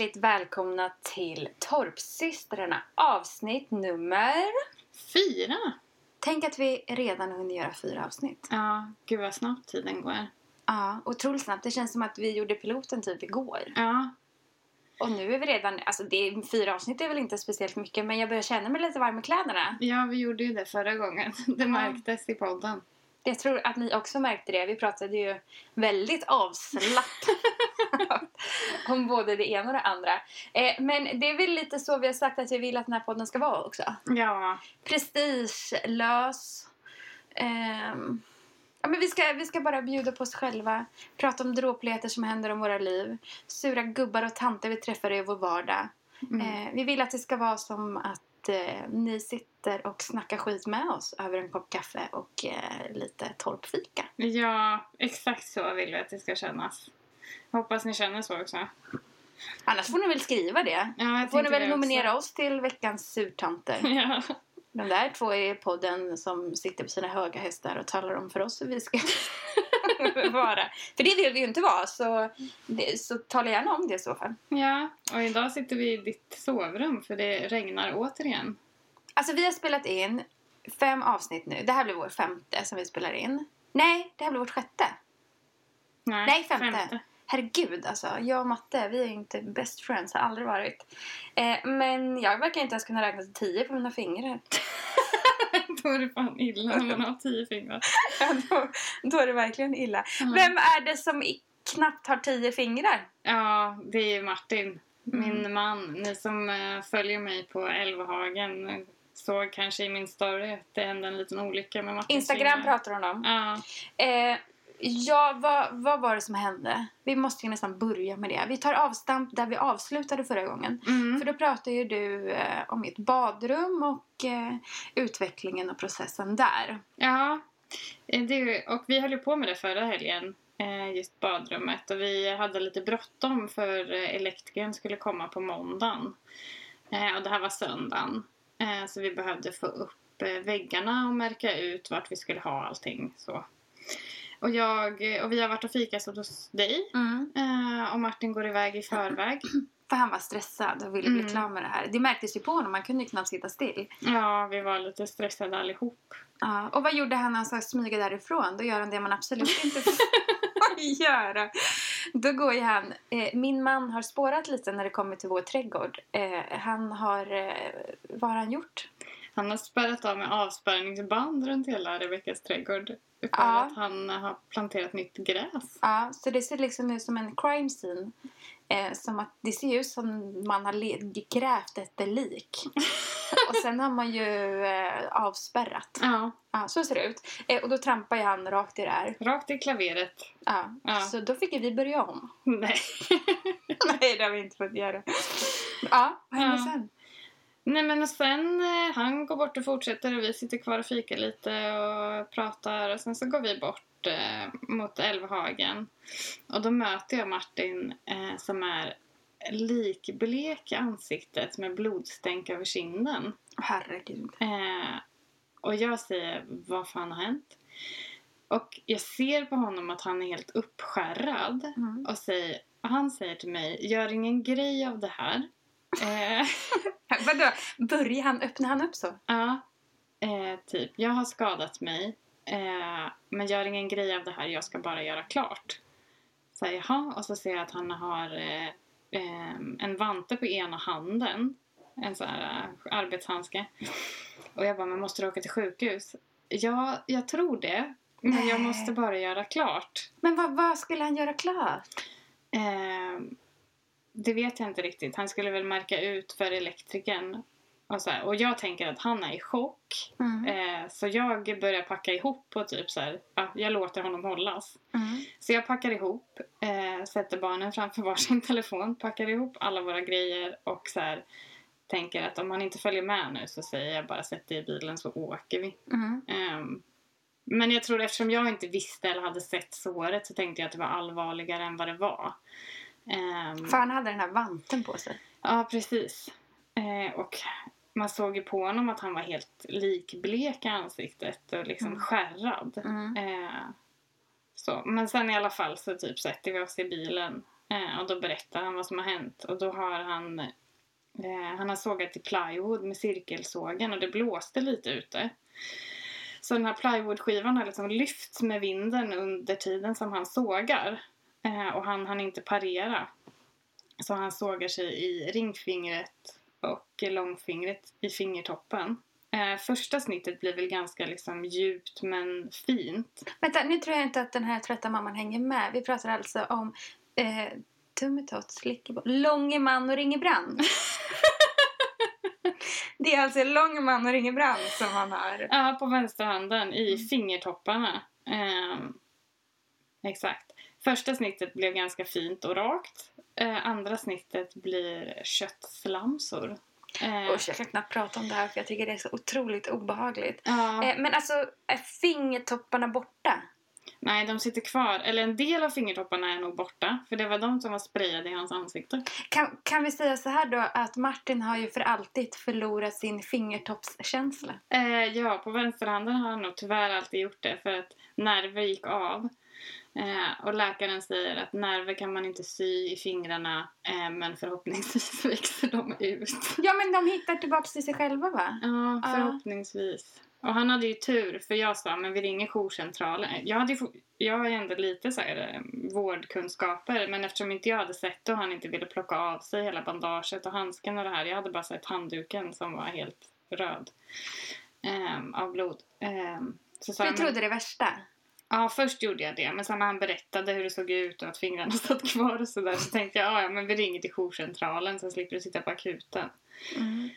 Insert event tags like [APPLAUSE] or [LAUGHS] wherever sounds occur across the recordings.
hjärtligt välkomna till Torpsystrarna avsnitt nummer... Fyra? Tänk att vi redan hunnit göra fyra avsnitt. Ja, gud vad snabbt tiden går. Ja, otroligt snabbt. Det känns som att vi gjorde piloten typ igår. Ja, Och nu är vi redan... Alltså det fyra avsnitt är väl inte speciellt mycket men jag börjar känna mig lite varm i kläderna. ja vi gjorde ju det förra gången. [LAUGHS] Det märktes i podden. Jag tror att ni också märkte det. Vi pratade ju väldigt avslappnat [LAUGHS] om både det ena och det andra. Eh, men det är väl lite så vi har sagt att vi vill att den här podden ska vara också. Ja, Prestigelös. Ehm, ja, men vi, ska, vi ska bara bjuda på oss själva. Prata om dråpligheter som händer om våra liv. Sura gubbar och tanter vi träffar i vår vardag. mm. Eh, vi vill att det ska vara som att eh, ni sitter och snackar skit med oss över en kopp kaffe och eh, lite torpfika. ja exakt så vill vi att det ska kännas. Hoppas ni känner så också. Annars får ni väl skriva det. Ja, jag får ni väl nominera också. oss till veckans surtanter. Ja. De där två är podden som sitter på sina höga hästar och talar om för oss hur vi ska [LAUGHS] vara. För det vill vi ju inte vara, så, det, så tala gärna om det i så fall. ja, och idag sitter vi i ditt sovrum för det regnar återigen. Alltså vi har spelat in fem avsnitt nu. Det här blir vår femte som vi spelar in. Nej, det här blir vårt sjätte. Nej, femte. Herregud, alltså. Jag och matte, vi är inte best friends, har aldrig varit. Eh, men jag verkar inte ens kunna räkna till tio på mina fingrar. [LAUGHS] [LAUGHS] Då är det fan illa när man har tio fingrar. [LAUGHS] Ja, då, då är det verkligen illa. Mm. Vem är det som knappt har tio fingrar? Ja, det är Martin. Min Mm. man. Ni som eh, följer mig på Älvhagen såg kanske i min story att det hände en liten olycka med Martins Instagram fingrar. pratar hon om. Ja, Eh, ja, vad, vad var det som hände? Vi måste ju nästan börja med det. Vi tar avstamp där vi avslutade förra gången. mm. För då pratade ju du eh, om ert badrum och eh, utvecklingen och processen där. ja. Eh, Det, och vi höll ju på med det förra helgen. eh, Just badrummet. Och vi hade lite bråttom för eh, elektrikern skulle komma på måndagen. Eh, Och det här var söndagen. Så vi behövde få upp väggarna och märka ut vart vi skulle ha allting. Så. Och, jag, och vi har varit och fikat hos dig. Eh, och Martin går iväg i förväg. För han var stressad och ville bli Mm. klar med det här. Det märktes ju på honom, man kunde ju knappt sitta still. Ja, vi var lite stressade allihop. Ja, och vad gjorde han när han sa smyga därifrån? Då gör han det man absolut [LAUGHS] inte får göra. Då går ju han... Eh, min man har spårat lite när det kommer till vår trädgård. Eh, han har... Eh, vad har han gjort? Han har spärrat av med avspärrningsband runt hela Rebeckas trädgård. För Ja. att han har planterat nytt gräs. Ja, så det ser liksom ut som en crime scene. Eh, som att det ser ut som man har grävt ett lik. och sen har man ju eh, avspärrat. Ja, Ja, så ser det ut. Eh, och då trampar ju han rakt i det här. rakt i klaveret. Ja. Ja. Så då fick vi börja om. Nej. [LAUGHS] Nej, det har vi inte fått göra. Ja, vad hände Ja. sen? Nej men och sen, eh, han går bort och fortsätter och vi sitter kvar och fikar lite och pratar och sen så går vi bort eh, mot Älvhagen. Och då möter jag Martin eh, som är likblek i ansiktet med blodstänk över kinden. Herregud. Eh, och jag säger, vad fan har hänt? Och jag ser på honom att han är helt uppskärrad. Mm. Och säger, han säger till mig, gör ingen grej av det här. Eh, [LAUGHS] Vadå? Börjar han, öppnar han upp så? ja, eh, typ, jag har skadat mig. Eh, men gör ingen grej av det här, jag ska bara göra klart. Så här, jaha, och så ser jag att han har eh, en vante på ena handen. En sån här eh, arbetshandske. Och jag bara, men måste du åka till sjukhus? Ja, jag tror det. Men jag Nej. måste bara göra klart. Men vad, vad skulle han göra klart? Eh, det vet jag inte riktigt. Han skulle väl märka ut för elektrikern. Och, så här. och jag tänker att han är i chock. Mm. Eh, så jag börjar packa ihop och typ så här, ja, jag låter honom hållas. Mm. Så jag packar ihop, eh, sätter barnen framför varsin [LAUGHS] telefon, packar ihop alla våra grejer och så här, tänker att om han inte följer med nu så säger jag bara sätt dig i bilen så åker vi. Mm. Ehm, men jag tror eftersom jag inte visste eller hade sett såret så tänkte jag att det var allvarligare än vad det var. Ehm, För han hade den här vanten på sig. Ja, precis. Eh, och man såg ju på honom att han var helt likblek i ansiktet och liksom Mm. skärrad. Mm. Eh, så. Men sen i alla fall så typ sätter vi oss i bilen Eh, och då berättar han vad som har hänt. Och då har han, eh, han har sågat i plywood med cirkelsågen och det blåste lite ute. Så den här plywoodskivan har liksom lyft med vinden under tiden som han sågar. Eh, och han hann inte parera. Så han sågar sig i ringfingret och långfingret i fingertoppen. Eh, första snittet blir väl ganska liksom djupt men fint. Vänta, nu tror jag inte att den här trötta mamman hänger med. Vi pratar alltså om eh, Tummetott, Slickeboll, Långe man och Ringebrand. [LAUGHS] det är alltså Långe man och Ringebrand som han har. Ja, på vänsterhanden i mm. fingertopparna. Eh, exakt. Första snittet blev ganska fint och rakt. Eh, andra snittet blir köttslamsor. Eh. Usch, jag kan knappt prata om det här för jag tycker det är så otroligt obehagligt. Ja. Eh, men alltså, är fingertopparna borta? Nej, de sitter kvar. Eller en del av fingertopparna är nog borta. För det var de som var sprayade i hans ansikte. Kan, kan vi säga så här då att Martin har ju för alltid förlorat sin fingertoppskänsla? Eh, ja, på vänsterhanden har han nog tyvärr alltid gjort det för att nerver gick av. Eh, och läkaren säger att nerver kan man inte sy i fingrarna eh, men förhoppningsvis [LAUGHS] växer de ut. Ja men de hittar tillbaka till sig själva va? Ja, förhoppningsvis. Och han hade ju tur för jag sa men vi ringer jourcentralen. Jag, hade ju, jag har ju ändå lite så här, eh, vårdkunskaper men eftersom inte jag hade sett det och han inte ville plocka av sig hela bandaget och handsken och det här. Jag hade bara sett handduken som var helt röd eh, av blod. Eh, så sa du trodde det värsta? Ja, först gjorde jag det. Men sen när han berättade hur det såg ut och att fingrarna [LAUGHS] satt kvar och sådär så [LAUGHS] tänkte jag ja, men vi ringer till jourcentralen så slipper du sitta på akuten. Mm.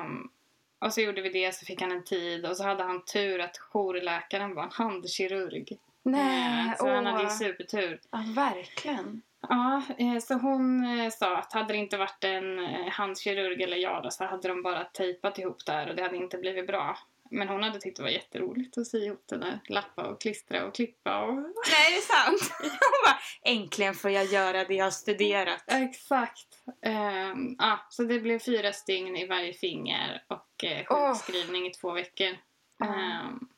Um, och så gjorde vi det, så fick han en tid och så hade han tur att jourläkaren var en handkirurg. Nej, uh, så åh. han hade ju supertur. Ja, verkligen. Ja, eh, så hon eh, sa att hade det inte varit en handkirurg eller jag då, så hade de bara tejpat ihop där och det hade inte blivit bra. Men hon hade tyckt det var jätteroligt att sy ihop det där. Lappa och klistra och klippa och... Nej, det är sant! [LAUGHS] Hon bara, äntligen får jag göra det jag har studerat. Exakt. Um, ja, så det blev fyra stygn i varje finger och uh, sjukskrivning oh. i två veckor. Um,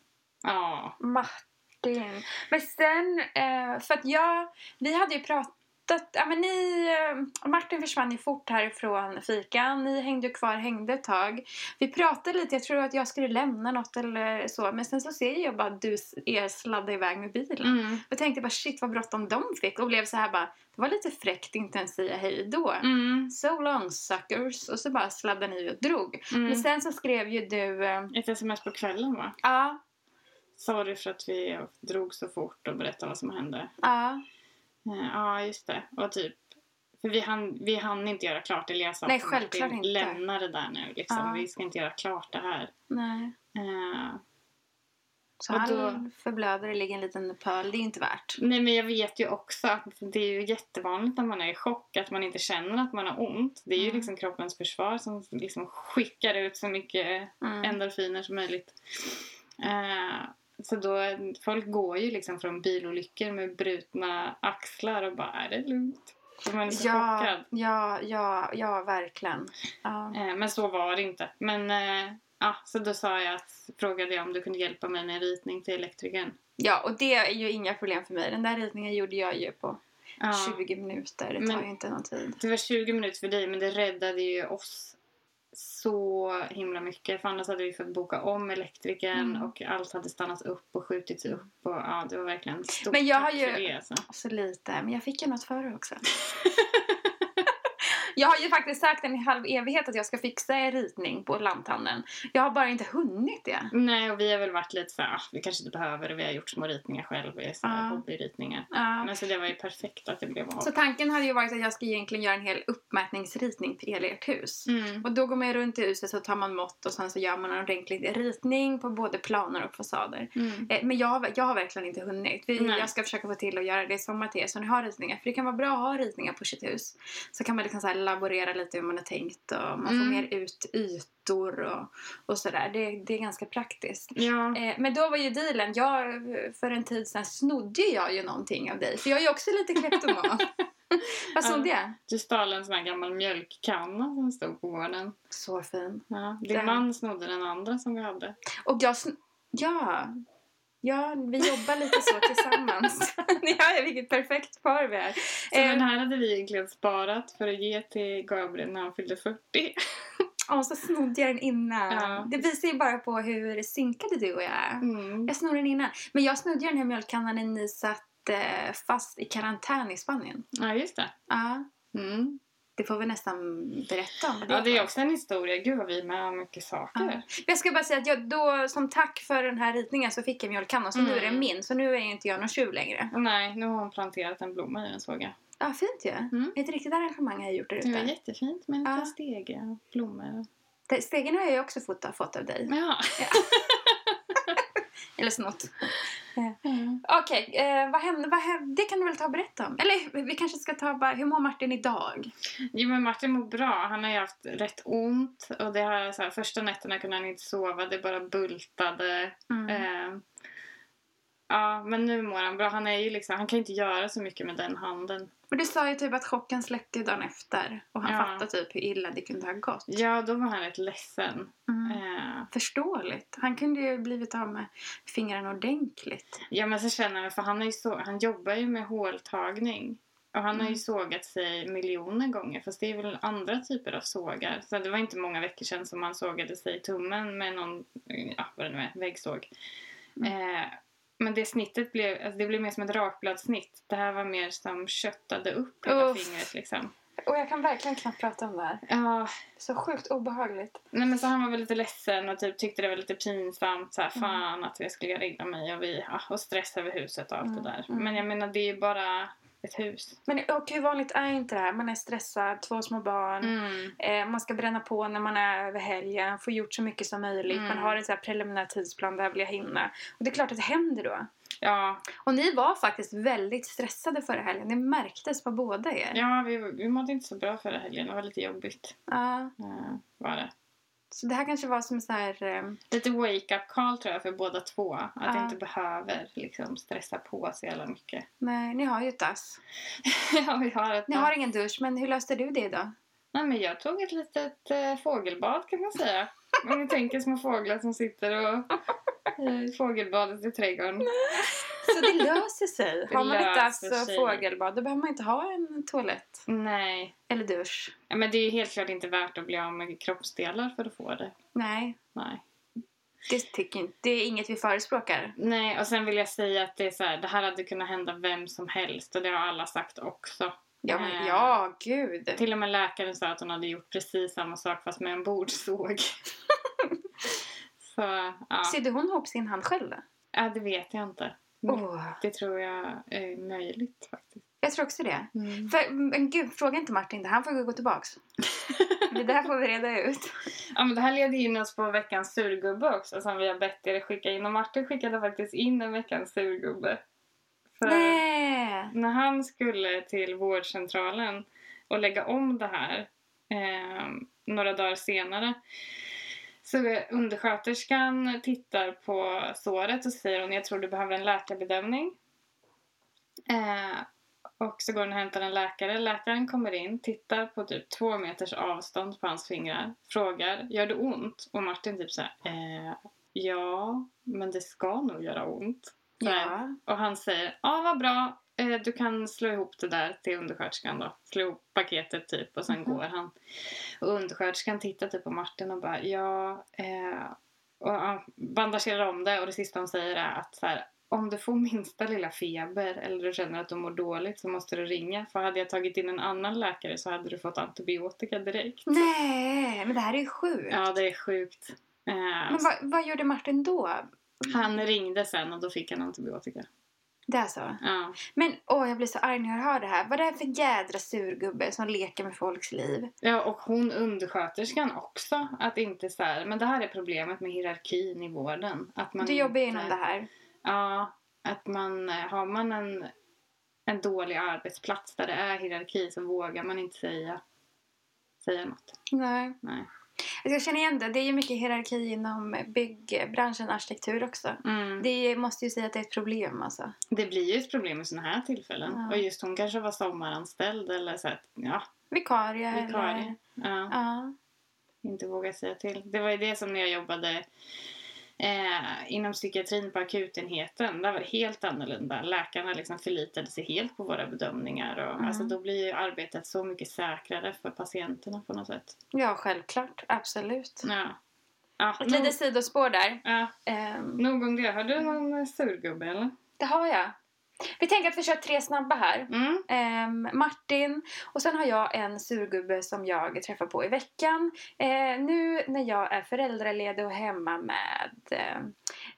ja. Martin. Men sen, uh, för att jag, vi hade ju pratat att, ja, men ni, eh, Martin försvann ju fort härifrån fikan. Ni hängde kvar, hängde ett tag. Vi pratade lite, jag tror att jag skulle lämna något eller så. Men sen så ser jag bara att du er sladda iväg med bilen. Mm. Jag tänkte bara shit vad bråttom de fick. Och blev så här bara, det var lite fräckt inte ens säga hej då. Mm. So long suckers. Och så bara sladdade ni och drog. Mm. Men sen så skrev ju du... Eh, ett sms på kvällen va? Ja. Sorry för att vi drog så fort och berättade vad som hände. Ja. Ja, just det. Och typ för vi hann, vi hann inte göra klart. Sa Nej, självklart inte. Lämna det där nu. Liksom. Ja. Vi ska inte göra klart det här. Nej. Uh, så han då, förblöder det ligger en liten pöl. Det är inte värt. Nej, men jag vet ju också att det är ju jättevanligt när man är i chock att man inte känner att man har ont. Det är mm. ju liksom kroppens försvar som liksom skickar ut så mycket mm. endorfiner som möjligt. Uh, så då, folk går ju liksom från bilolyckor med brutna axlar och bara, är det lugnt? Man är så ja, chockad. Ja, ja, ja, verkligen. Ja. Eh, men så var det inte. Men eh, ja, så då sa jag att, frågade jag om du kunde hjälpa mig med en ritning till elektrikern. Ja, och det är ju inga problem för mig. Den där ritningen gjorde jag ju på ja. 20 minuter. Det tar men, ju inte någon tid. Det var 20 minuter för dig, men det räddade ju oss så himla mycket. För annars hade vi fått boka om elektrikern mm. och allt hade stannat upp och skjutits upp. Och, ja, det var verkligen stort Men jag har ju... Det, alltså. Så lite. Men jag fick ju något för det också. [LAUGHS] Jag har ju faktiskt sagt en halv evighet att jag ska fixa en ritning på lanthandeln. Jag har bara inte hunnit det. Nej, och vi har väl varit lite så ah, vi kanske inte behöver det. Vi har gjort små ritningar själv, så uh. hobbyritningar. Uh. Men så det var ju perfekt att det blev av. Så tanken hade ju varit att jag ska egentligen göra en hel uppmätningsritning till hela ert hus. Mm. Och då går man runt i huset så tar man mått och sen så gör man en ordentlig ritning på både planer och fasader. Mm. Eh, men jag har, jag har verkligen inte hunnit. Vi, jag ska försöka få till att göra det i sommar till er så ni har ritningar. För det kan vara bra att ha ritningar på sitt hus. Så kan man liksom så här laborera lite hur man har tänkt och man mm. får mer ut ytor och, och sådär. Det, det är ganska praktiskt. Ja. Eh, men då var ju dealen, jag, för en tid sedan snodde jag ju någonting av dig. För jag är ju också lite kleptoman. [LAUGHS] Vad snodde jag? Du stal en sån här gammal mjölkkanna som stod på gården. Så fin. Ja, din den. man snodde den andra som vi hade. Och jag Ja. Ja, vi jobbar lite så [LAUGHS] tillsammans. [LAUGHS] ja, vilket perfekt par vi är. Så eh, den här hade vi egentligen sparat för att ge till Gabriel när han fyllde 40. Och så snodde jag den innan. Ja. Det visar ju bara på hur synkade du och jag är. Mm. Jag snodde den innan. Men jag snodde den här mjölkkannan när ni satt eh, fast i karantän i Spanien. Ja, just det. Ja. Mm. Det får vi nästan berätta om. Det ja, det är också en historia. Gud vad vi är med om mycket saker. Ja. Jag ska bara säga att jag då, som tack för den här ritningen så fick jag mjölkkanna. Så mm. nu är den mm. min. Så nu är jag inte jag någon tjuv längre. Nej, nu har hon planterat en blomma i den såg jag. Ja, fint ju. Mm. Ett riktigt arrangemang har jag gjort där ute. Det var jättefint med en liten ja. stege och blommor. Stegen har jag också fått, fått av dig. Ja. ja. [LAUGHS] Eller snott. Mm. Okej, okay, eh, vad hände, vad hände? Det kan du väl ta och berätta om? Eller vi kanske ska ta bara, hur mår Martin idag? Jo men Martin mår bra. Han har ju haft rätt ont. Och det har, så här, första nätterna kunde han inte sova. Det bara bultade. Mm. Eh, ja, men nu mår han bra. Han, är ju liksom, han kan inte göra så mycket med den handen. Och du sa ju typ att chocken släppte dagen efter och han ja. fattade typ hur illa det kunde ha gått. Ja, då var han rätt ledsen. Mm. Eh. Förståeligt. Han kunde ju blivit av med fingrarna ordentligt. Ja, men så känner jag, för han, är ju så, han jobbar ju med håltagning. Och han mm. har ju mm. sågat sig miljoner gånger fast det är väl andra typer av sågar. Så det var inte många veckor sedan som han sågade sig i tummen med någon, ja vad det nu är, väggsåg. Mm. Eh, men det snittet blev, alltså det blev mer som ett rakbladssnitt. Det här var mer som köttade upp hela Uff. fingret liksom. Och jag kan verkligen knappt prata om det här. Ja. Så sjukt obehagligt. Nej men så han var väl lite ledsen och typ tyckte det var lite pinsamt. Så här, mm. fan att jag skulle ringa mig och, vi, ja, och stress över huset och allt mm. det där. Mm. Men jag menar det är ju bara ett hus. Men och hur vanligt är inte det här? Man är stressad, två små barn. Mm. Eh, man ska bränna på när man är över helgen. Få gjort så mycket som möjligt. Mm. Man har en så preliminär tidsplan. Där vill jag hinna. Och det är klart att det händer då. Ja. Och ni var faktiskt väldigt stressade förra helgen. Det märktes på båda er. Ja, vi, vi mådde inte så bra förra helgen. Det var lite jobbigt. Ja. ja var det. Så det här kanske var som så här... Um... Lite wake-up call tror jag för båda två. Att ja. inte behöver liksom stressa på så jävla mycket. [LAUGHS] Nej, ni har ju ett dass. ja, vi har ett Ni har ingen dusch, men hur löste du det då? Nej, men jag tog ett litet äh, fågelbad kan man säga. Om ni tänker små fåglar som sitter och i fågelbadet i trädgården. Så det löser sig. Det har man dass och fågelbad då behöver man inte ha en toalett. Nej. Eller dusch. Ja, men det är helt klart inte värt att bli av med kroppsdelar för att få det. Nej. Nej. Det, tycker inte, det är inget vi förespråkar. Nej, och sen vill jag säga att det, är så här, det här hade kunnat hända vem som helst och det har alla sagt också. Ja, men, eh, ja, gud. Till och med läkaren sa att hon hade gjort precis samma sak fast med en bordsåg. [LAUGHS] Så, ja. Sydde hon ihop sin hand själv då? Ja, det vet jag inte. Oh. Det tror jag är möjligt faktiskt. Jag tror också det. Mm. För, men gud, fråga inte Martin det. Han får gå tillbaks. [LAUGHS] det där får vi reda ut. Ja, men det här leder in oss på veckans surgubbe också som vi har bett er skicka in. Och Martin skickade faktiskt in en veckans surgubbe. För Nej. när han skulle till vårdcentralen och lägga om det här eh, några dagar senare så undersköterskan tittar på såret och säger hon jag tror du behöver en läkarbedömning. Eh, och så går hon och hämtar en läkare. Läkaren kommer in, tittar på typ två meters avstånd på hans fingrar. Frågar, gör det ont? Och Martin typ såhär, eh, ja, men det ska nog göra ont. Ja. Och han säger, ja vad bra, eh, du kan slå ihop det där till undersköterskan då. Slå ihop paketet typ och sen mm går han. Och undersköterskan tittar typ på Martin och bara ja. Eh, och han bandagerar om det och det sista hon säger är att så här, om du får minsta lilla feber eller du känner att du mår dåligt så måste du ringa. För hade jag tagit in en annan läkare så hade du fått antibiotika direkt. Nej, men det här är ju sjukt. Ja, det är sjukt. Eh, men vad, vad gjorde Martin då? Han ringde sen och då fick han antibiotika. Det är så? Ja. Men åh, jag blir så arg när jag hör det här. Vad är det för jädra surgubbe som leker med folks liv? Ja, och hon undersköterskan också. Att inte så här, men det här är problemet med hierarkin i vården. Att man du jobbar inom det här? Ja, att man har man en, en dålig arbetsplats där det är hierarki så vågar man inte säga, säga något. Nej. Nej. Alltså, jag känner igen det. Det är ju mycket hierarki inom byggbranschen, arkitektur också. Mm. Det måste ju säga att det är ett problem alltså. Det blir ju ett problem i sådana här tillfällen. Ja. Och just hon kanske var sommaranställd eller så att, ja. Vikarie. Vikarie. Eller... Ja. ja. Inte våga säga till. Det var ju det som när jag jobbade Eh, inom psykiatrin på akutenheten, där var det helt annorlunda. Läkarna liksom förlitade sig helt på våra bedömningar. Och, Mm. alltså, då blir ju arbetet så mycket säkrare för patienterna på något sätt. Ja, självklart. Absolut. Ja. Ja, Ett litet sidospår där. ja, Ehm, nog om det. Har du någon surgubbe eller? det har jag. Vi tänker att vi kör tre snabba här. Mm. Ehm, Martin och sen har jag en surgubbe som jag träffar på i veckan. Eh, nu när jag är föräldraledig och hemma med eh,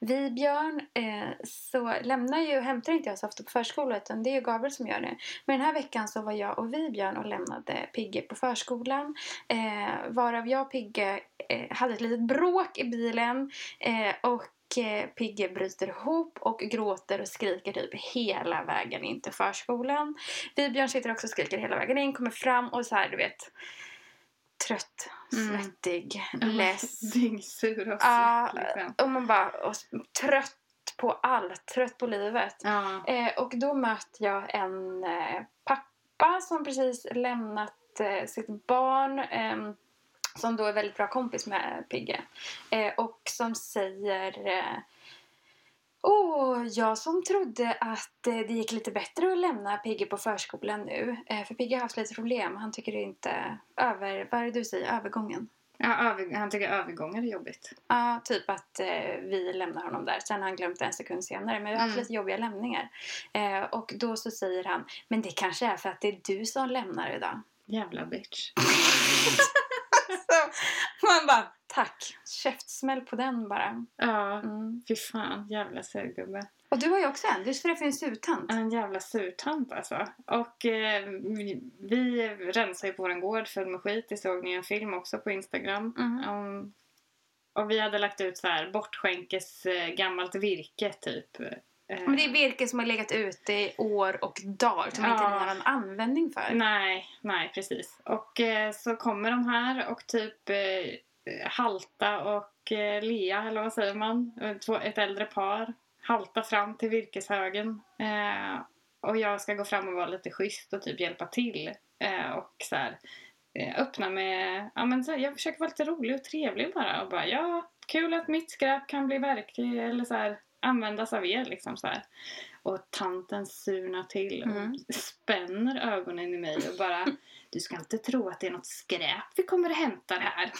Vibjörn eh, så lämnar ju, hämtar inte jag så ofta på förskolan utan det är ju Gabriel som gör det. Men den här veckan så var jag och Vibjörn och lämnade Pigge på förskolan. Eh, varav jag och Pigge eh, hade ett litet bråk i bilen eh, och eh, Pigge bryter ihop och gråter och skriker typ hela vägen in till förskolan. Vibjörn sitter också och skriker hela vägen in, kommer fram och så här, du vet trött, Mm. svettig, less. Dyngsur och Ja, svett liksom. och man bara och, trött på allt, trött på livet. Ja. Eh, och då möter jag en eh, pappa som precis lämnat eh, sitt barn ehm, som då är väldigt bra kompis med Pigge. Eh, och som säger eh, Åh, jag som trodde att eh, det gick lite bättre att lämna Pigge på förskolan nu. Eh, för Pigge har haft lite problem. Han tycker inte över... Vad är det du säger? Övergången? Ja, över, han tycker övergångar är jobbigt. Ja, typ att eh, vi lämnar honom där. Sen har han glömt det en sekund senare. Men vi har haft Mm. lite jobbiga lämningar. Och då så säger han, men det kanske är för att det är du som lämnar idag. Jävla bitch. [LAUGHS] Så man bara, tack. Käftsmäll på den bara. Ja, Mm. fy fan. Jävla surgubbe. Och du har ju också en. Du träffade ju en surtant. En jävla surtant alltså. Och eh, vi, vi rensar ju på vår gård full med skit. Det såg ni en film också på Instagram. Mm. om- och vi hade lagt ut så här bortskänkes eh, gammalt virke typ. Eh, Men det är virke som har legat ute i år och dagar som inte Ja. ni har någon användning för. Nej, nej precis. Och eh, så kommer de här och typ eh, Halta och eh, Lea, eller vad säger man? Eh, Två, ett äldre par. Halta fram till virkeshögen. Och jag ska gå fram och vara lite schysst och typ hjälpa till. Och så här, öppna med... Ja, men så här, jag försöker vara lite rolig och trevlig bara. Och bara, ja, kul att mitt skräp kan bli verktyg eller så här, användas av er liksom så här. Och tanten surnar till och Mm. spänner ögonen i mig och bara Du ska inte tro att det är något skräp vi kommer att hämta här.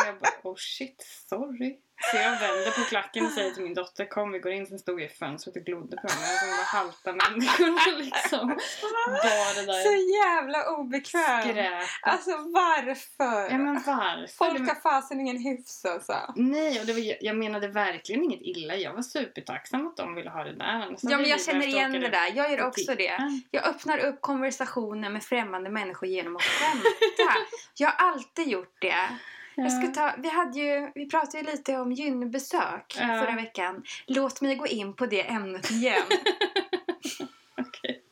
Och jag bara oh shit, sorry. Så jag vänder på klacken och säger till min dotter kom vi går in. Sen stod jag i fönstret och glodde på mig. Som var halta människor [LAUGHS] liksom. Bara det där Så jävla obekväm. skräpet. Alltså varför? Ja men varför? Folk har fasen ingen hyfs alltså. Nej, och det var, jag menade verkligen inget illa. Jag var supertacksam att de ville ha det där. Annars Ja men jag känner igen det där. Jag gör också det. Jag öppnar upp konversationer med främmande människor genom att skämta. [LAUGHS] Jag har alltid gjort det. Jag ska ta, vi, hade ju, vi pratade ju lite om gynbesök Ja. förra veckan. Låt mig gå in på det ämnet igen. [LAUGHS] Okej.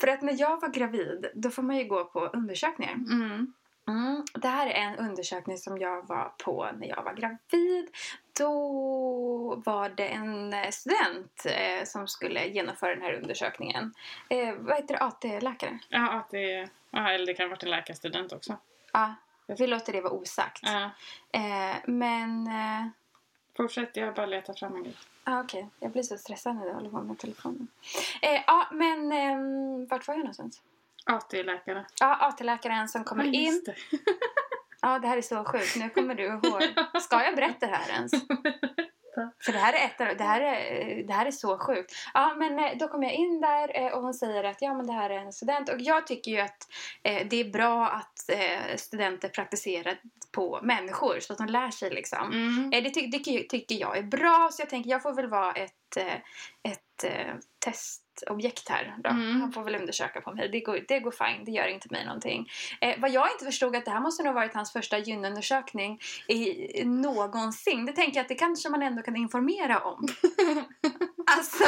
För att när jag var gravid, då får man ju gå på undersökningar. Mm. Mm. Det här är en undersökning som jag var på när jag var gravid. Då var det en student eh, som skulle genomföra den här undersökningen. Eh, vad heter det? AT-läkare? Ja, ja, eller det kan ha varit en läkarstudent också. Ja, vi låter det vara osagt. Ja. Eh, men... Eh, Fortsätt, jag bara letat fram en grej. ah, Okej, jag blir så stressad när jag håller på med telefonen. Eh, ja, men ehm, vart var jag någonstans? AT-läkare. Ja, AT-läkaren som kommer Ja, in. just det. [LAUGHS] Ja, det här är så sjukt. Nu kommer du ihåg. [LAUGHS] Ska jag berätta det här ens? [LAUGHS] För det här är, ett, det här är, det här är så sjukt. Ja, men eh, då kommer jag in där eh, och hon säger att ja, men det här är en student. Och jag tycker ju att eh, det är bra att eh, studenter praktiserar på människor så att de lär sig liksom. Mm. Eh, Det ty- tycker, tycker jag är bra, så jag tänker jag får väl vara ett, eh, ett eh, testobjekt här. Då. Mm. Han får väl undersöka på mig. Det går, det går fine, det gör inte mig någonting. Eh, vad jag inte förstod att det här måste nog varit hans första gynundersökning i, någonsin. Det tänker jag att det kanske man ändå kan informera om. [LAUGHS] alltså,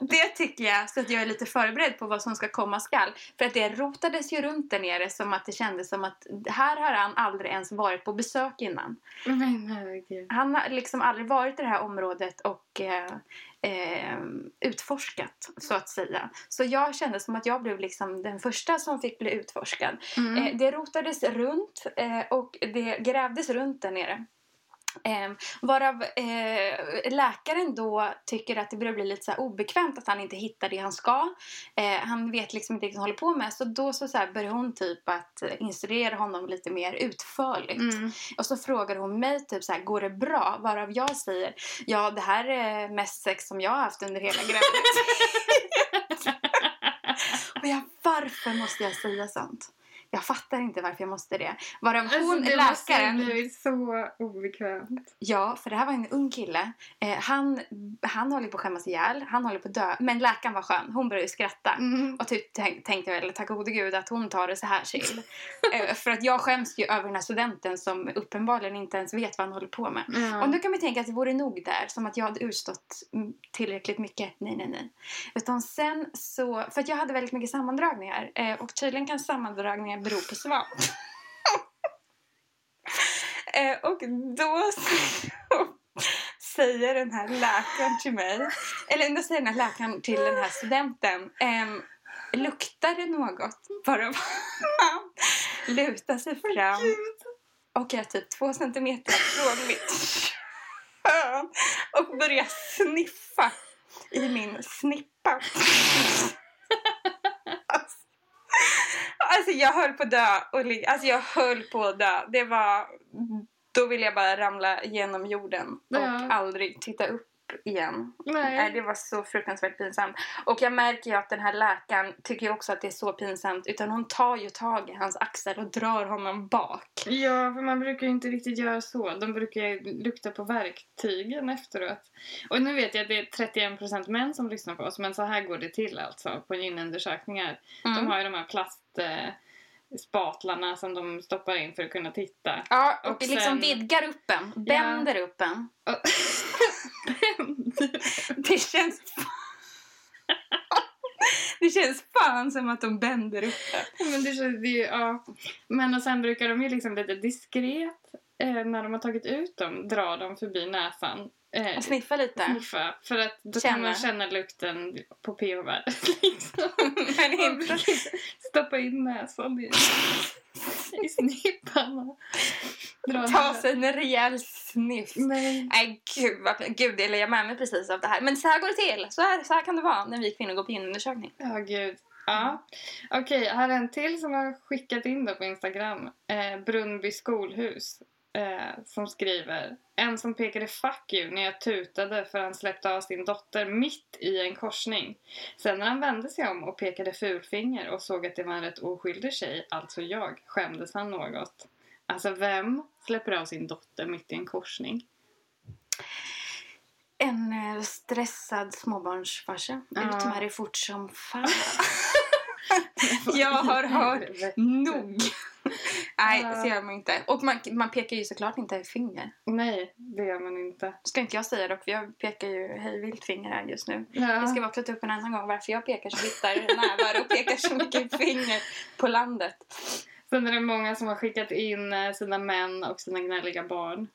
det tycker jag så att jag är lite förberedd på vad som ska komma skall. För att det rotades ju runt där nere som att det kändes som att här har han aldrig ens varit på besök innan. Herregud. Han har liksom aldrig varit i det här området och eh, eh, utforskat, så att säga. Så jag kände som att jag blev liksom den första som fick bli utforskad. Mm. Eh, det rotades runt eh, och det grävdes runt där nere. Eh, varav eh, läkaren då tycker att det börjar bli lite så obekvämt att han inte hittar det han ska. Eh, han vet liksom inte vad han håller på med. Så då så, så börjar hon typ att instruera honom lite mer utförligt. Mm. Och så frågar hon mig typ så här, går det bra? Varav jag säger, ja det här är mest sex som jag har haft under hela graviditeten. [LAUGHS] Och jag, varför måste jag säga sånt? Jag fattar inte varför jag måste det. Varav alltså, hon, det läkaren... Det blivit så obekvämt. Ja, för det här var en ung kille. Eh, han, han håller på att skämmas ihjäl. Han håller på att dö. Men läkaren var skön. Hon började skratta. Mm. Och typ tänk, tänkte jag väl, tack gode gud att hon tar det så här chill. [LAUGHS] eh, för att jag skäms ju över den här studenten som uppenbarligen inte ens vet vad han håller på med. Mm. Och nu kan man tänka att det vore nog där. Som att jag hade utstått tillräckligt mycket. Nej, nej, nej. Utan sen så... För att jag hade väldigt mycket sammandragningar. Eh, och tydligen kan sammandragningar beror på svamp. [LAUGHS] eh, och då säger den här läkaren till mig, eller då säger den här läkaren till den här studenten, eh, luktar det något? Bara man lutar sig fram och är typ två centimeter från mitt kön och börjar sniffa i min snippa. Alltså jag höll på att dö. Och, alltså jag höll på att dö. Det var... Då ville jag bara ramla genom jorden och ja. aldrig titta upp igen. Nej. Det var så fruktansvärt pinsamt. Och jag märker ju att den här läkaren tycker också att det är så pinsamt. Utan hon tar ju tag i hans axel och drar honom bak. Ja, för man brukar ju inte riktigt göra så. De brukar ju lukta på verktygen efteråt. Och nu vet jag att det är 31% män som lyssnar på oss. Men så här går det till alltså på gynundersökningar. Mm. De har ju de här plast... Eh, spatlarna som de stoppar in för att kunna titta. Ja, och, och liksom sen... vidgar upp en. Bänder ja. upp en. [LAUGHS] det känns... [LAUGHS] det känns fan som att de bänder upp det. Men, det, känns, det, ja. Men och sen brukar de ju liksom lite diskret eh, när de har tagit ut dem dra dem förbi näsan Eh, och sniffa lite? Sniffa. För att då känna. kan man känna lukten på pH-värdet. [LAUGHS] Liksom. [LAUGHS] Men inte... Stoppa in näsan i, i snippan. Ta sig en rejäl sniff. Nej. Nej gud, vad, gud, det jag med mig precis av det här. Men så här går det till. Så här, så här kan det vara när vi kvinnor går på inundersökning. Ja, gud. Ja. Okej, okay, här är en till som har skickat in då på Instagram. Eh, Brunnby skolhus eh, som skriver En som pekade 'fuck you' när jag tutade för han släppte av sin dotter mitt i en korsning. Sen när han vände sig om och pekade fulfinger och såg att det var en rätt oskyldig tjej, alltså jag, skämdes han något. Alltså vem släpper av sin dotter mitt i en korsning? En eh, stressad småbarnsfarsa. Ja. Ut med det fort som fan. [LAUGHS] jag har hört nog. Nej, uh. så gör man inte. Och man, man pekar ju såklart inte finger. Nej, det gör man inte. Ska inte jag säga dock, för jag pekar ju hej vilt finger här just nu. Ja. Jag ska också ta upp en annan gång varför jag pekar så vitt där och pekar så mycket finger på landet. Sen är det många som har skickat in eh, sina män och sina gnälliga barn.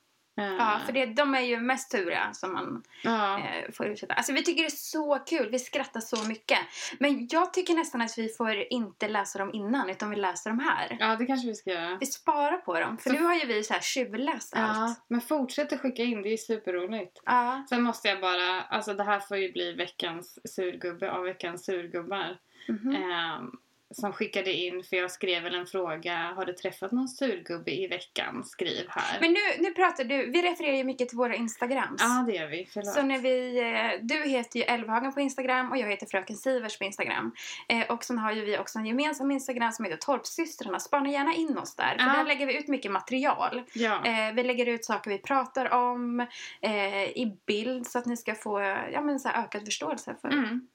Ja, för det, de är ju mest turiga som man ja. eh, får utsätta. Alltså vi tycker det är så kul, vi skrattar så mycket. Men jag tycker nästan att vi får inte läsa dem innan utan vi läser dem här. Ja, det kanske vi ska göra. Vi sparar på dem, för så... nu har ju vi så här tjuvläst ja, allt. Men fortsätt att skicka in, det är superroligt. Ja. Sen måste jag bara, alltså det här får ju bli veckans surgubbe av veckans surgubbar. Mm -hmm. um, som skickade in, för jag skrev väl en fråga, har du träffat någon surgubbe i veckan? Skriv här. Men nu, nu pratar du, vi refererar ju mycket till våra instagrams. Ja, det gör vi. Förlåt. Så när vi, eh, du heter ju Elvhagen på Instagram och jag heter Fröken Sivers på Instagram. Eh, och sen har ju vi också en gemensam Instagram som heter Torpsystrarna. Spana gärna in oss där, för ja. där lägger vi ut mycket material. Ja. Eh, vi lägger ut saker vi pratar om eh, i bild så att ni ska få ja, men så ökad förståelse för mm.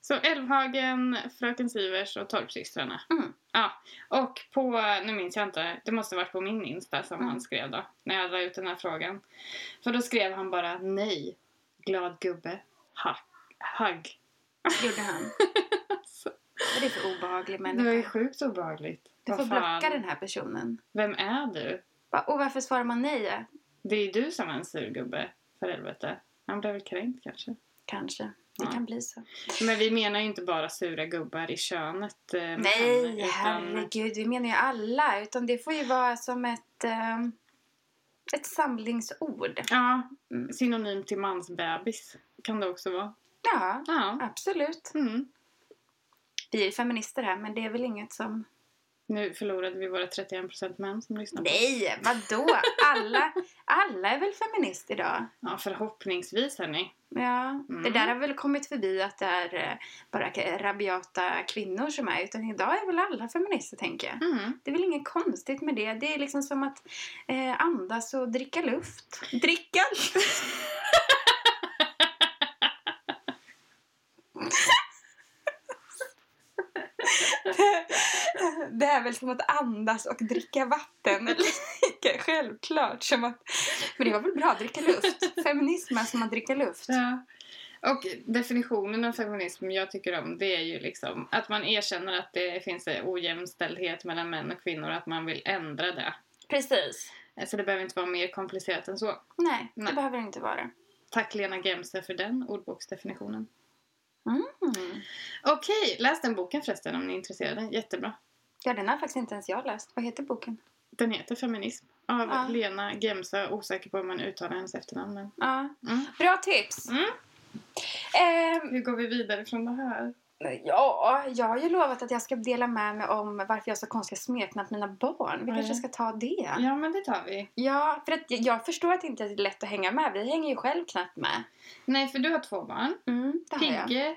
Så Älvhagen, Fröken Sivers och Torpsystrarna. Mm. Ja. Och på, nu minns jag inte, det måste varit på min Insta som mm. han skrev då. När jag la ut den här frågan. För då skrev han bara nej. Glad gubbe. Ha, hugg. Gjorde han? [LAUGHS] Vad är det för obehaglig människa? Det var ju sjukt obehagligt. Du får blocka den här personen. Vem är du? Och varför svarar man nej? Det är ju du som är en surgubbe, för helvete. Han blev väl kränkt kanske? Kanske. Det ja. kan bli så. Men vi menar ju inte bara sura gubbar i könet. Eh, Nej, utan... herregud. Vi menar ju alla. Utan det får ju vara som ett... Eh, Ett samlingsord. Ja, mm. synonym till mansbebis kan det också vara. Ja, ja. absolut. Mm. Vi är feminister här, men det är väl inget som nu förlorade vi våra 31% män som lyssnar Nej, vadå? Alla, alla är väl feminist idag? Ja, förhoppningsvis hörni. Ja, mm. det där har väl kommit förbi att det är eh, bara rabiata kvinnor som är. Utan idag är väl alla feminister tänker jag. Mm. Det är väl inget konstigt med det. Det är liksom som att eh, andas och dricka luft. Dricka? [LAUGHS] [LAUGHS] det är väl som att andas och dricka vatten. Lika [LAUGHS] självklart som att... Men det var väl bra att dricka luft? Feminism är som att dricka luft. Ja. Och definitionen av feminism jag tycker om det är ju liksom att man erkänner att det finns ojämställdhet mellan män och kvinnor och att man vill ändra det. Precis. Så det behöver inte vara mer komplicerat än så. Nej, Nej. det behöver det inte vara. Tack Lena Gemse för den ordboksdefinitionen. Mm. Okej, läs den boken förresten om ni är intresserade. Jättebra. Ja, den har faktiskt inte ens jag läst. Vad heter boken? Den heter Feminism. Av ja. Lena Gemsa. Osäker på hur man uttalar hennes efternamn. Men... Ja. Mm. Bra tips! Mm. Eh, hur går vi vidare från det här? Ja, jag har ju lovat att jag ska dela med mig om varför jag har så konstiga smeknamn på mina barn. Vi kanske ska ta det. Ja, men det tar vi. Ja, för att jag förstår att det inte är lätt att hänga med. Vi hänger ju själv knappt med. Nej, för du har två barn. Mm, Pigge,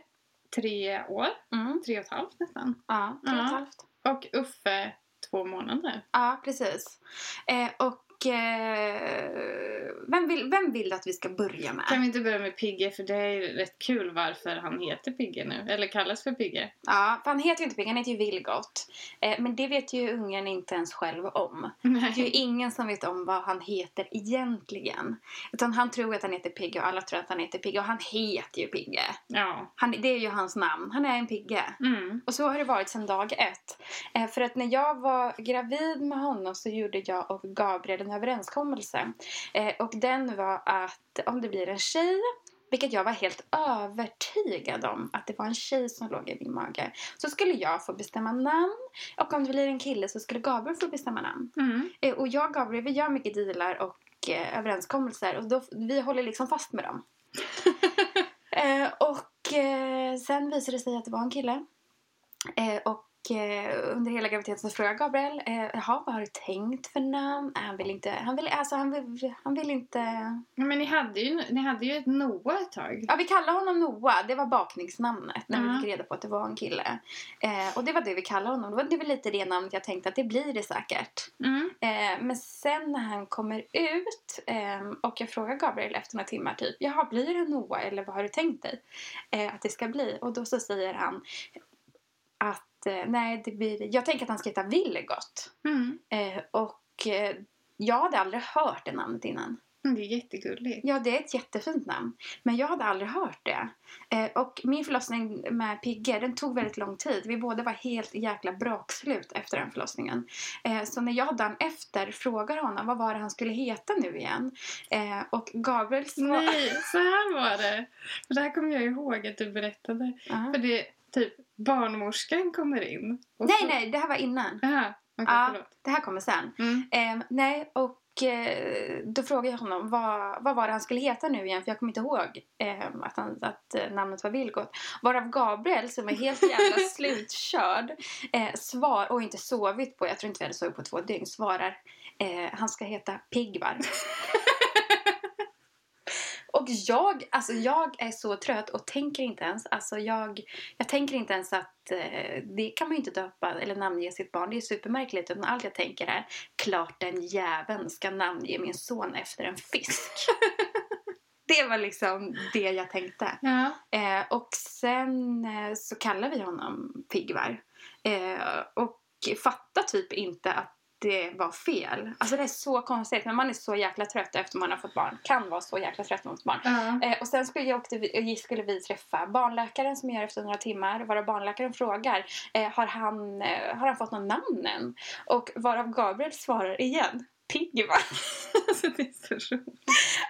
tre år. Mm. Tre och ett halvt nästan. Ja, tre och ett halvt. Och Uffe två månader. Ja, precis. Eh, och eh, vem, vill, vem vill att vi ska börja med? Kan vi inte börja med Pigge? För det är rätt kul varför han heter Pigge nu. Eller kallas för Pigge. Ja, för han heter ju inte Pigge, han heter ju Vilgot. Eh, men det vet ju ungen inte ens själv om. Nej. Det är ju ingen som vet om vad han heter egentligen. Utan han tror att han heter Pigge och alla tror att han heter Pigge. Och han heter ju Pigge. Ja. Han, det är ju hans namn. Han är en Pigge. Mm. Och så har det varit sedan dag ett. Eh, för att när jag var gravid med honom så gjorde jag och Gabriel överenskommelse. Eh, och den var att om det blir en tjej vilket jag var helt övertygad om att det var en tjej som låg i min mage. Så skulle jag få bestämma namn. Och om det blir en kille så skulle Gabriel få bestämma namn. Mm. Eh, och jag och Gabriel vi gör mycket dealar och eh, överenskommelser. Och då, vi håller liksom fast med dem. [LAUGHS] eh, och eh, sen visade det sig att det var en kille. Eh, och under hela graviditeten så frågade Gabriel, eh, jaha vad har du tänkt för namn? Han vill inte, han vill, alltså han vill, han vill inte... Ja, men ni hade, ju, ni hade ju ett Noah ett tag. Ja vi kallade honom Noah, det var bakningsnamnet när -huh. vi fick reda på att det var en kille. Eh, och det var det vi kallade honom, det var, det var lite det namnet jag tänkte att det blir det säkert. Mm. Eh, men sen när han kommer ut eh, och jag frågar Gabriel efter några timmar typ, jaha blir det Noah eller vad har du tänkt dig eh, att det ska bli? Och då så säger han att eh, nej, det blir, jag tänker att han ska heta Vilgot. Mm. Eh, och eh, jag hade aldrig hört det namnet innan. Mm, det är jättegulligt. Ja, det är ett jättefint namn. Men jag hade aldrig hört det. Och min förlossning med Pigge, den tog väldigt lång tid. Vi båda var helt jäkla brakslut efter den förlossningen. Så när jag dagen efter frågar honom vad var det han skulle heta nu igen. Och Gabriel svarade... Nej, så här var det. För det här kommer jag ihåg att du berättade. Uh -huh. För det typ barnmorskan kommer in. Nej, så... nej, det här var innan. Aha, okay, ja, förlåt. det här kommer sen. Mm. Eh, nej, och eh, då frågade jag honom vad, vad var det han skulle heta nu igen för jag kommer inte ihåg eh, att, han, att eh, namnet var Vilgot. Varav Gabriel som är helt jävla [LAUGHS] slutkörd eh, svar och inte sovit på, jag tror inte vi hade sovit på två dygn, svarar eh, han ska heta Pigvar. [LAUGHS] Och jag, alltså jag är så trött och tänker inte ens, alltså jag, jag tänker inte ens att eh, det kan man ju inte döpa eller namnge sitt barn. Det är supermärkligt. Utan allt jag tänker är, klart den jäveln ska namnge min son efter en fisk. [LAUGHS] det var liksom det jag tänkte. Ja. Eh, och sen eh, så kallar vi honom Pigvar. Eh, och fattar typ inte att det var fel. Alltså det är så konstigt. Men man är så jäkla trött efter man har fått barn. Kan vara så jäkla trött fått barn. Uh. Eh, och sen skulle, jag åkte vi, skulle vi träffa barnläkaren som gör efter några timmar. Varav barnläkaren frågar. Eh, har, han, eh, har han fått någon namn än? Och varav Gabriel svarar igen. Pigvar. alltså [LAUGHS] det är så roligt.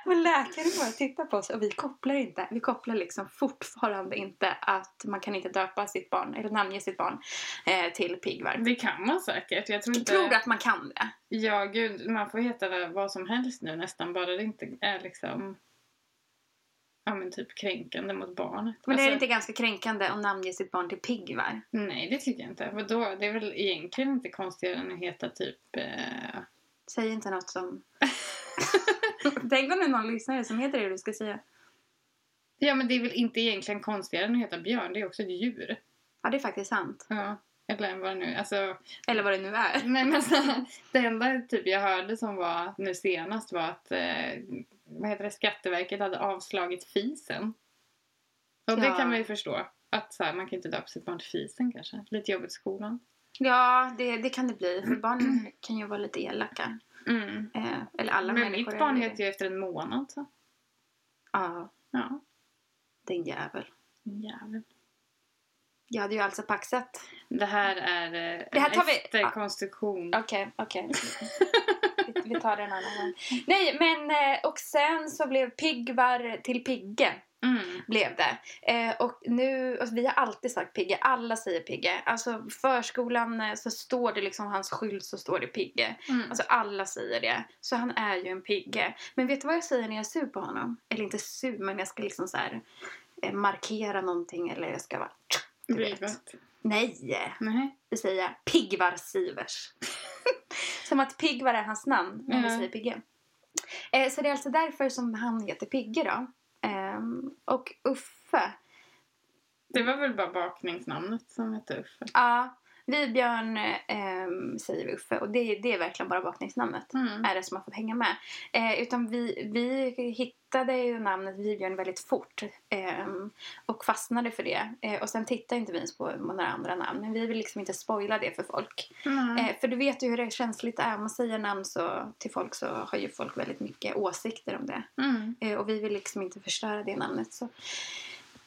Och läkaren bara tittar på oss och vi kopplar inte. Vi kopplar liksom fortfarande inte att man kan inte döpa sitt barn eller namnge sitt barn eh, till Pigvar. Det kan man säkert. Jag tror inte... tror att man kan det. Ja, gud. Man får heta vad som helst nu nästan. Bara det inte är liksom... Ja, men typ kränkande mot barnet. Men det är Alltså, inte ganska kränkande att namnge sitt barn till Pigvar? Nej, det tycker jag inte. Vadå? Det är väl egentligen inte konstigare än att heta typ... Eh... Säg inte något som... [LAUGHS] Tänk om det är någon lyssnare som heter det du ska säga. Ja, men det är väl inte egentligen konstigare än att heta björn. Det är också ett djur. Ja, det är faktiskt sant. Ja. Eller vad det nu Alltså, Eller vad det nu är. [LAUGHS] nej men så, det enda typ jag hörde som var nu senast var att eh, vad heter det, Skatteverket hade avslagit fisen. Och det Ja. kan man ju förstå. Att så här, man kan inte döpa sitt barn till fisen kanske. Lite jobbigt i skolan. Ja, det, det kan det bli. För barn [CLEARS THROAT] kan ju vara lite elaka. Mm. Eh, eller alla Men mitt barn heter ju efter en månad så. Ja, Ja. din jävel. Jävel. Jag hade ju alltså paxat. Det här är eh, Det här tar vi- efterkonstruktion. Okej, okej. [LAUGHS] vi, vi tar det en annan gång. Nej, men eh, och sen så blev Piggvar till Pigge. Mm. Blev det. Eh, och nu, alltså, vi har alltid sagt Pigge. Alla säger Pigge. Alltså förskolan eh, så står det liksom hans skylt så står det Pigge. Mm. Alltså alla säger det. Så han är ju en pigge. Men vet du vad jag säger när jag är sur på honom? Eller inte sur, men jag ska liksom så här eh, markera någonting eller jag ska vara... Du vet. Nej! Nej. Det säger. Pigvar Sivers. [LAUGHS] som att Pigvar är hans namn när vi Ja. säger Pigge. Eh, så det är alltså därför som han heter Pigge då. Ehm, och Uffe. Det var väl bara bakningsnamnet som hette Uffe. Ja, Vibjörn eh, säger vi Uffe och det, det är verkligen bara bakningsnamnet. Mm. är det som har fått hänga med. Eh, utan vi, vi hittade ju namnet Vibjörn väldigt fort eh, och fastnade för det. Eh, och sen tittade inte vi ens på några andra namn. Men vi vill liksom inte spoila det för folk. Mm. För du vet ju hur det känsligt är. Om man säger namn så, till folk så har ju folk väldigt mycket åsikter om det. Mm. Eh, och vi vill liksom inte förstöra det namnet. Så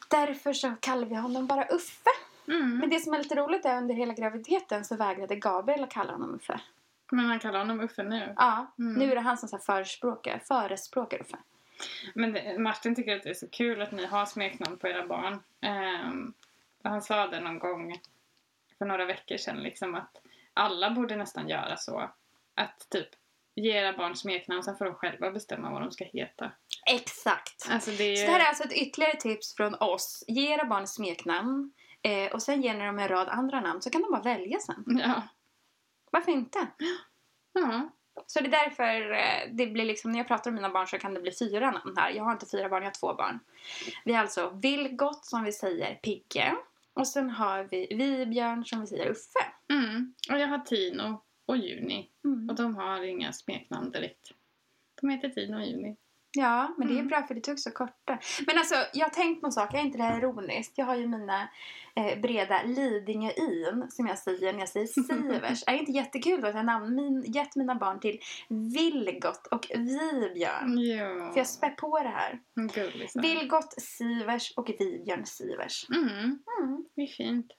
därför så kallar vi honom bara Uffe. Mm. Men det som är lite roligt är under hela graviditeten så vägrade Gabriel att kalla honom Uffe. Men man kallar honom Uffe nu. Ja, Mm. nu är det han som så förespråkar, förespråkar Uffe. Men det, Martin tycker att det är så kul att ni har smeknamn på era barn. Och han sa det någon gång för några veckor sedan liksom att alla borde nästan göra så. Att typ ge era barn smeknamn sen får de själva bestämma vad de ska heta. Exakt. Alltså det är. Så det här är alltså ett ytterligare tips från oss. Ge era barn smeknamn eh, och sen ger ni dem en rad andra namn så kan de bara välja sen. Ja. Varför inte? ja. Så det är därför eh, det blir liksom, när jag pratar om mina barn så kan det bli fyra namn här. Jag har inte fyra barn, jag har två barn. Vi har alltså Vilgot som vi säger Pigge. Och sen har vi Vibjörn som vi säger Uffe. Mm. Och jag har Tino och Juni. Mm. Och de har inga smeknamn direkt. De heter Tino och Juni. Ja, men det är Mm. bra för det tog så korta. Men alltså, jag har tänkt på en sak, är inte det här ironiskt? Jag har ju mina eh, breda Lidingö-in, som jag säger när jag säger [LAUGHS] Sivers. är det inte jättekul då att jag namn, gett mina barn till Vilgot och Vibjörn? Ja. För jag spär på det här. Gullisar. Vilgot Sivers och Vibjörn Sivers. Mm. Mm. Det är fint.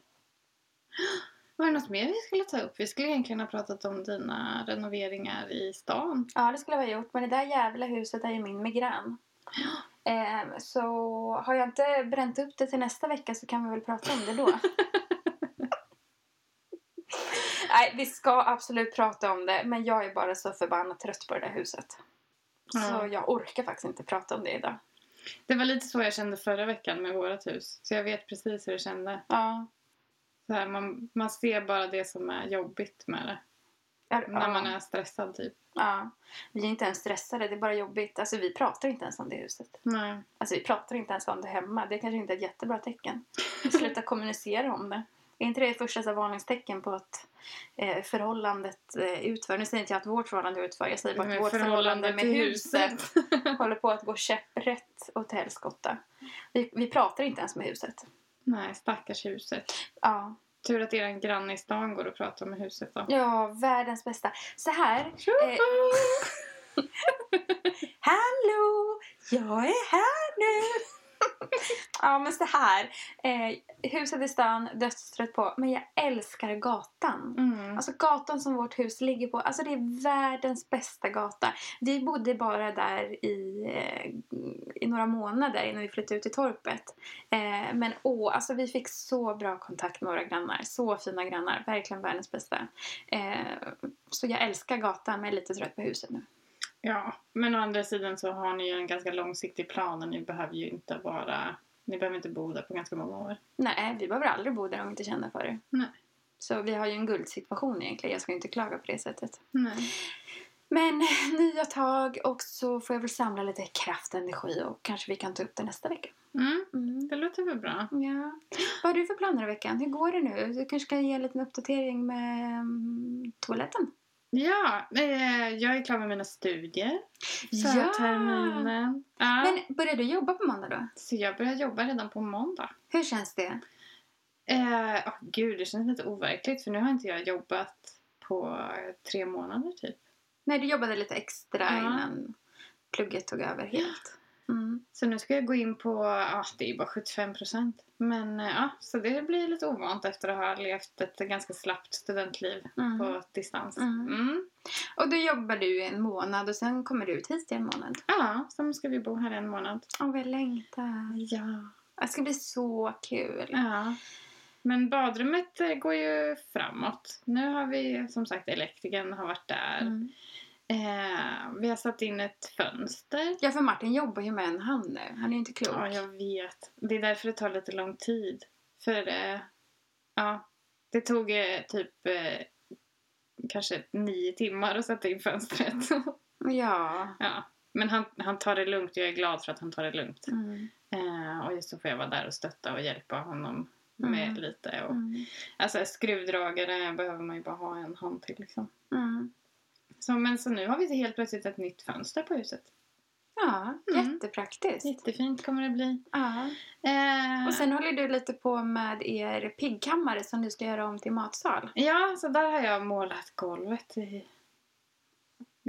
Var det något mer vi skulle ta upp? Vi skulle egentligen ha pratat om dina renoveringar i stan. Ja, det skulle jag ha gjort. Men det där jävla huset är ju min migrän. [GASPS] Eh, så har jag inte bränt upp det till nästa vecka så kan vi väl prata om det då. [LAUGHS] Nej, vi ska absolut prata om det. Men jag är bara så förbannat trött på det där huset. Ja. Så jag orkar faktiskt inte prata om det idag. Det var lite så jag kände förra veckan med vårt hus. Så jag vet precis hur det kände. Ja. Så här, man, man ser bara det som är jobbigt med det. Ja, När man är stressad typ. ja. Vi är inte ens stressade, det är bara jobbigt. Alltså vi pratar inte ens om det huset. Nej. Alltså vi pratar inte ens om det hemma. Det är kanske inte är ett jättebra tecken. Vi [LAUGHS] slutar kommunicera om det. Är inte det första så varningstecken på att eh, förhållandet eh, utför? Nu säger inte jag att vårt förhållande utför. Jag säger bara att vårt förhållande med huset [LAUGHS] håller på att gå käpprätt åt helskotta. Vi, vi pratar inte ens med huset. Nej, stackars huset. Ja. Tur att er granne i stan går och pratar med huset då. ja, världens bästa. Så här. Eh! [LAUGHS] Hallå! Jag är här nu! Ja, men så här. Eh, huset i stan, dödstrött på. Men jag älskar gatan. Mm. Alltså gatan som vårt hus ligger på. Alltså det är världens bästa gata. Vi bodde bara där i, eh, i några månader innan vi flyttade ut till torpet. Eh, men åh, alltså vi fick så bra kontakt med våra grannar. Så fina grannar. Verkligen världens bästa. Eh, så jag älskar gatan men är lite trött på huset nu. Ja, men å andra sidan så har ni ju en ganska långsiktig plan och ni behöver ju inte vara... Ni behöver inte bo där på ganska många år. Nej, vi behöver aldrig bo där om vi inte känner för det. Nej. Så vi har ju en guldsituation egentligen. Jag ska inte klaga på det sättet. Nej. Men [LAUGHS] nya tag och så får jag väl samla lite kraft och energi och kanske vi kan ta upp det nästa vecka. Mm, Mm. det låter väl bra. Ja. Vad har du för planer i veckan? Hur går det nu? Du kanske kan ge en liten uppdatering med um, toaletten? Ja, eh, jag är klar med mina studier för Ja! terminen. Ja. Men börjar du jobba på måndag då? Så jag börjar jobba redan på måndag. Hur känns det? Eh, åh, gud, det känns lite overkligt för nu har inte jag jobbat på tre månader typ. Nej, du jobbade lite extra Ja. innan plugget tog över helt. Mm. Så nu ska jag gå in på, ja det är bara 75 procent. Men eh, ja, så det blir lite ovant efter att ha levt ett ganska slappt studentliv Mm. på distans. Mm. Mm. Och då jobbar du en månad och sen kommer du ut hit i en månad. Ja, så nu ska vi bo här en månad. Åh, vad jag längtar. Ja. Det ska bli så kul. Ja. Men badrummet eh, går ju framåt. Nu har vi som sagt elektrikern har varit där. Eh, vi har satt in ett fönster. Ja, för Martin jobbar ju med en hand nu. Han är ju inte klok. Ja, jag vet. Det är därför det tar lite lång tid. För eh, ja, det tog eh, typ eh, kanske nio timmar att sätta in fönstret. [LAUGHS] Ja. ja. Men han, han tar det lugnt. Jag är glad för att han tar det lugnt. Mm. Eh, och just så får jag vara där och stötta och hjälpa honom med Mm. lite. Och, Mm. Alltså skruvdragare behöver man ju bara ha en hand till liksom. Mm. Så, men så nu har vi helt plötsligt ett nytt fönster på huset. Ja, Mm. jättepraktiskt. Jättefint kommer det bli. Ja. Eh, Och sen håller du lite på med er piggkammare som du ska göra om till matsal. Ja, så där har jag målat golvet i...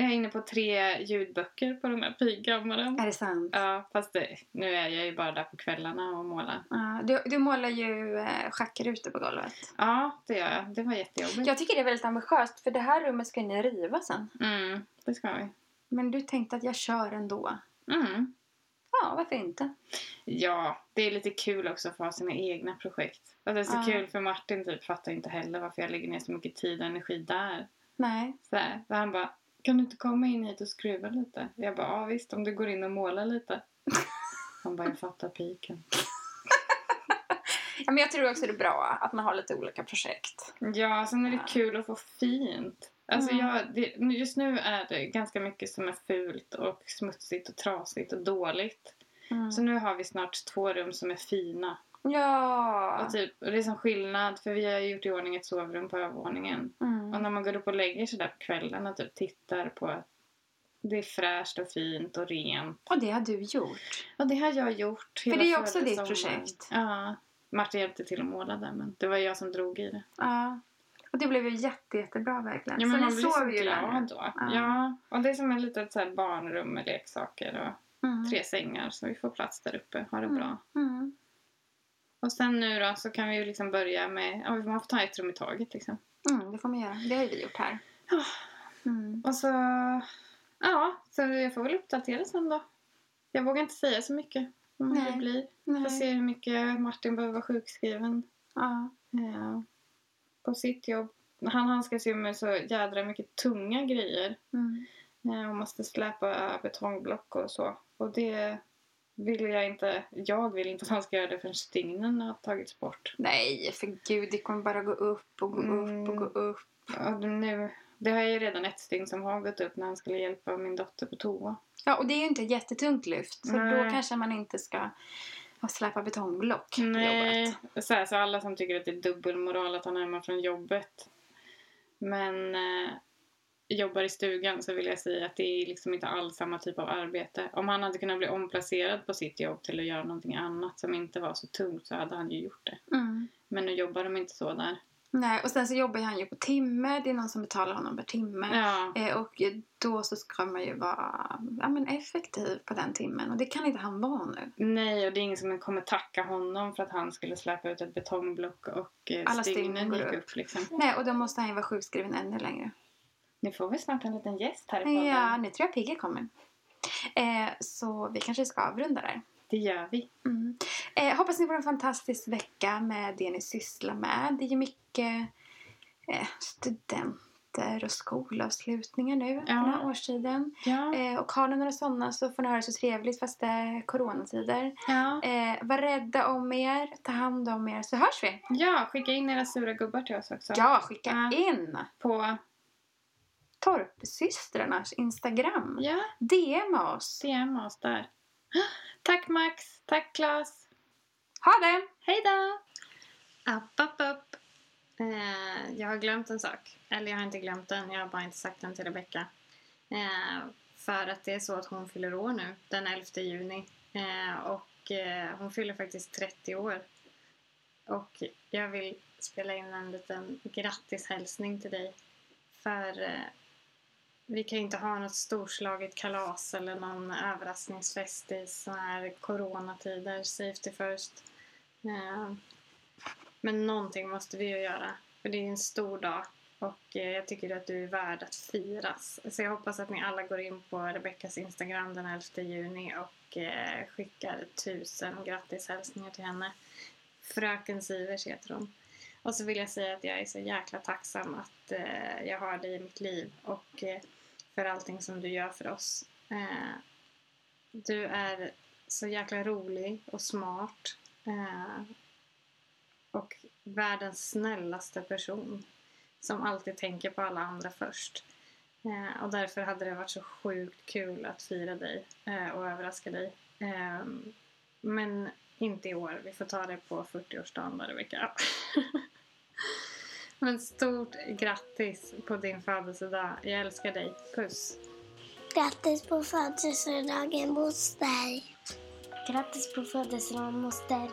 Jag är inne på tre ljudböcker på den här pigkammaren. Är det sant? Ja, fast det, nu är jag ju bara där på kvällarna och målar. Ja, du, du målar ju eh, schackrutor på golvet. Ja, det gör jag. Det var jättejobbigt. Jag tycker det är väldigt ambitiöst för det här rummet ska ni riva sen. Mm, det ska vi. Men du tänkte att jag kör ändå. Mm. Ja, varför inte? Ja, det är lite kul också att få ha sina egna projekt. Alltså det är så Ja. kul för Martin typ fattar inte heller varför jag lägger ner så mycket tid och energi där. Nej. Så, här, så han bara, kan du inte komma in hit och skruva lite? Jag bara, ja visst om du går in och målar lite. [LAUGHS] Han bara, jag fattar piken. Ja, men jag tror också det är bra att man har lite olika projekt. Ja, sen är det Ja. kul att få fint. Alltså Mm. jag, det, just nu är det ganska mycket som är fult och smutsigt och trasigt och dåligt. Mm. Så nu har vi snart två rum som är fina. Ja. Och, typ, och det är som skillnad för vi har gjort i ordning ett sovrum på övervåningen. Mm. Och när man går upp och lägger sig där på kvällen och typ tittar på att det är fräscht och fint och rent. Och det har du gjort. Och det har jag gjort För det är också ditt sommaren. projekt. Ja. Martin hjälpte till att måla där men det var jag som drog i det. Ja. Och det blev ju jätte, jättebra verkligen. Ja, så men ni man blir så glad då. Ja. Ja. och det är som ett litet så här barnrum med leksaker och Mm. tre sängar så vi får plats där uppe. Ha det Mm. bra. Mm. Och sen nu då så kan vi ju liksom börja med, ja man får ta ett rum i taget liksom. Mm, det får man göra. Det har ju vi gjort här. Ja. Mm. Och så, ja, så jag får väl uppdatera sen då. Jag vågar inte säga så mycket om hur det blir. Får Nej. se hur mycket Martin behöver vara sjukskriven Ja. eh, på sitt jobb. Han handskas ju med så jädra mycket tunga grejer. Mm. Eh, och måste släpa betongblock och så. Och det vill jag inte, jag vill inte att han ska göra det förrän stygnen har tagits bort. Nej, för gud. Det kommer bara gå upp och gå upp och gå upp. Och nu, det har ju redan ett stygn som har gått upp när han skulle hjälpa min dotter på toa. Ja, och det är ju inte ett jättetungt lyft. Så Nej. då kanske man inte ska ha släpa betongblock på Nej, jobbet. så, här, så alla som tycker att det är dubbelmoral att han är hemma från jobbet. Men eh, jobbar i stugan så vill jag säga att det är liksom inte alls samma typ av arbete. Om han hade kunnat bli omplacerad på sitt jobb till att göra någonting annat som inte var så tungt så hade han ju gjort det. Mm. Men nu jobbar de inte så där. Nej, och sen så jobbar han ju på timme. Det är någon som betalar honom per timme. Ja. Eh, och då så ska man ju vara ja, men effektiv på den timmen. Och det kan inte han vara nu. Nej, och det är ingen som kommer tacka honom för att han skulle släpa ut ett betongblock och eh, Alla stygnen gick upp. upp. liksom. Nej, och då måste han ju vara sjukskriven ännu längre. Nu får vi snart en liten gäst här i podden. Ja, nu tror jag Pigge kommer. Eh, så vi kanske ska avrunda där. Det gör vi. Mm. Eh, hoppas ni får en fantastisk vecka med det ni sysslar med. Det är ju mycket eh, studenter och skolavslutningar nu Ja. den här årstiden. Ja. Eh, och har ni några sådana så får ni ha det så trevligt fast det är coronatider. ja. Eh, var rädda om er, ta hand om er så hörs vi. Ja, skicka in era sura gubbar till oss också. Ja, skicka in På, Torpsystrarnas Instagram. ja, DM oss. DM oss där. Tack Max, tack Klas. Ha det! Hej då! App, app, app. Eh, jag har glömt en sak. Eller jag har inte glömt den, jag har bara inte sagt den till Rebecka. Eh, för att det är så att hon fyller år nu, den 11 juni. Eh, och eh, hon fyller faktiskt 30 år. Och jag vill spela in en liten grattishälsning till dig. För eh, vi kan ju inte ha något storslaget kalas eller någon överraskningsfest i såna här coronatider, safety first. Eh, men någonting måste vi ju göra. För det är en stor dag. Och eh, jag tycker att du är värd att firas. Så jag hoppas att ni alla går in på Rebeckas Instagram den 11 juni och eh, skickar tusen grattishälsningar till henne. Fröken Sivers heter hon. Och så vill jag säga att jag är så jäkla tacksam att eh, jag har dig i mitt liv och eh, för allting som du gör för oss. Eh, du är så jäkla rolig och smart. Eh, och världens snällaste person. Som alltid tänker på alla andra först. Eh, och därför hade det varit så sjukt kul att fira dig eh, och överraska dig. Eh, men inte i år. Vi får ta det på 40-årsdagen då, Rebecka men stort grattis på din födelsedag. Jag älskar dig. Puss! Grattis på födelsedagen moster. Grattis på födelsedagen moster.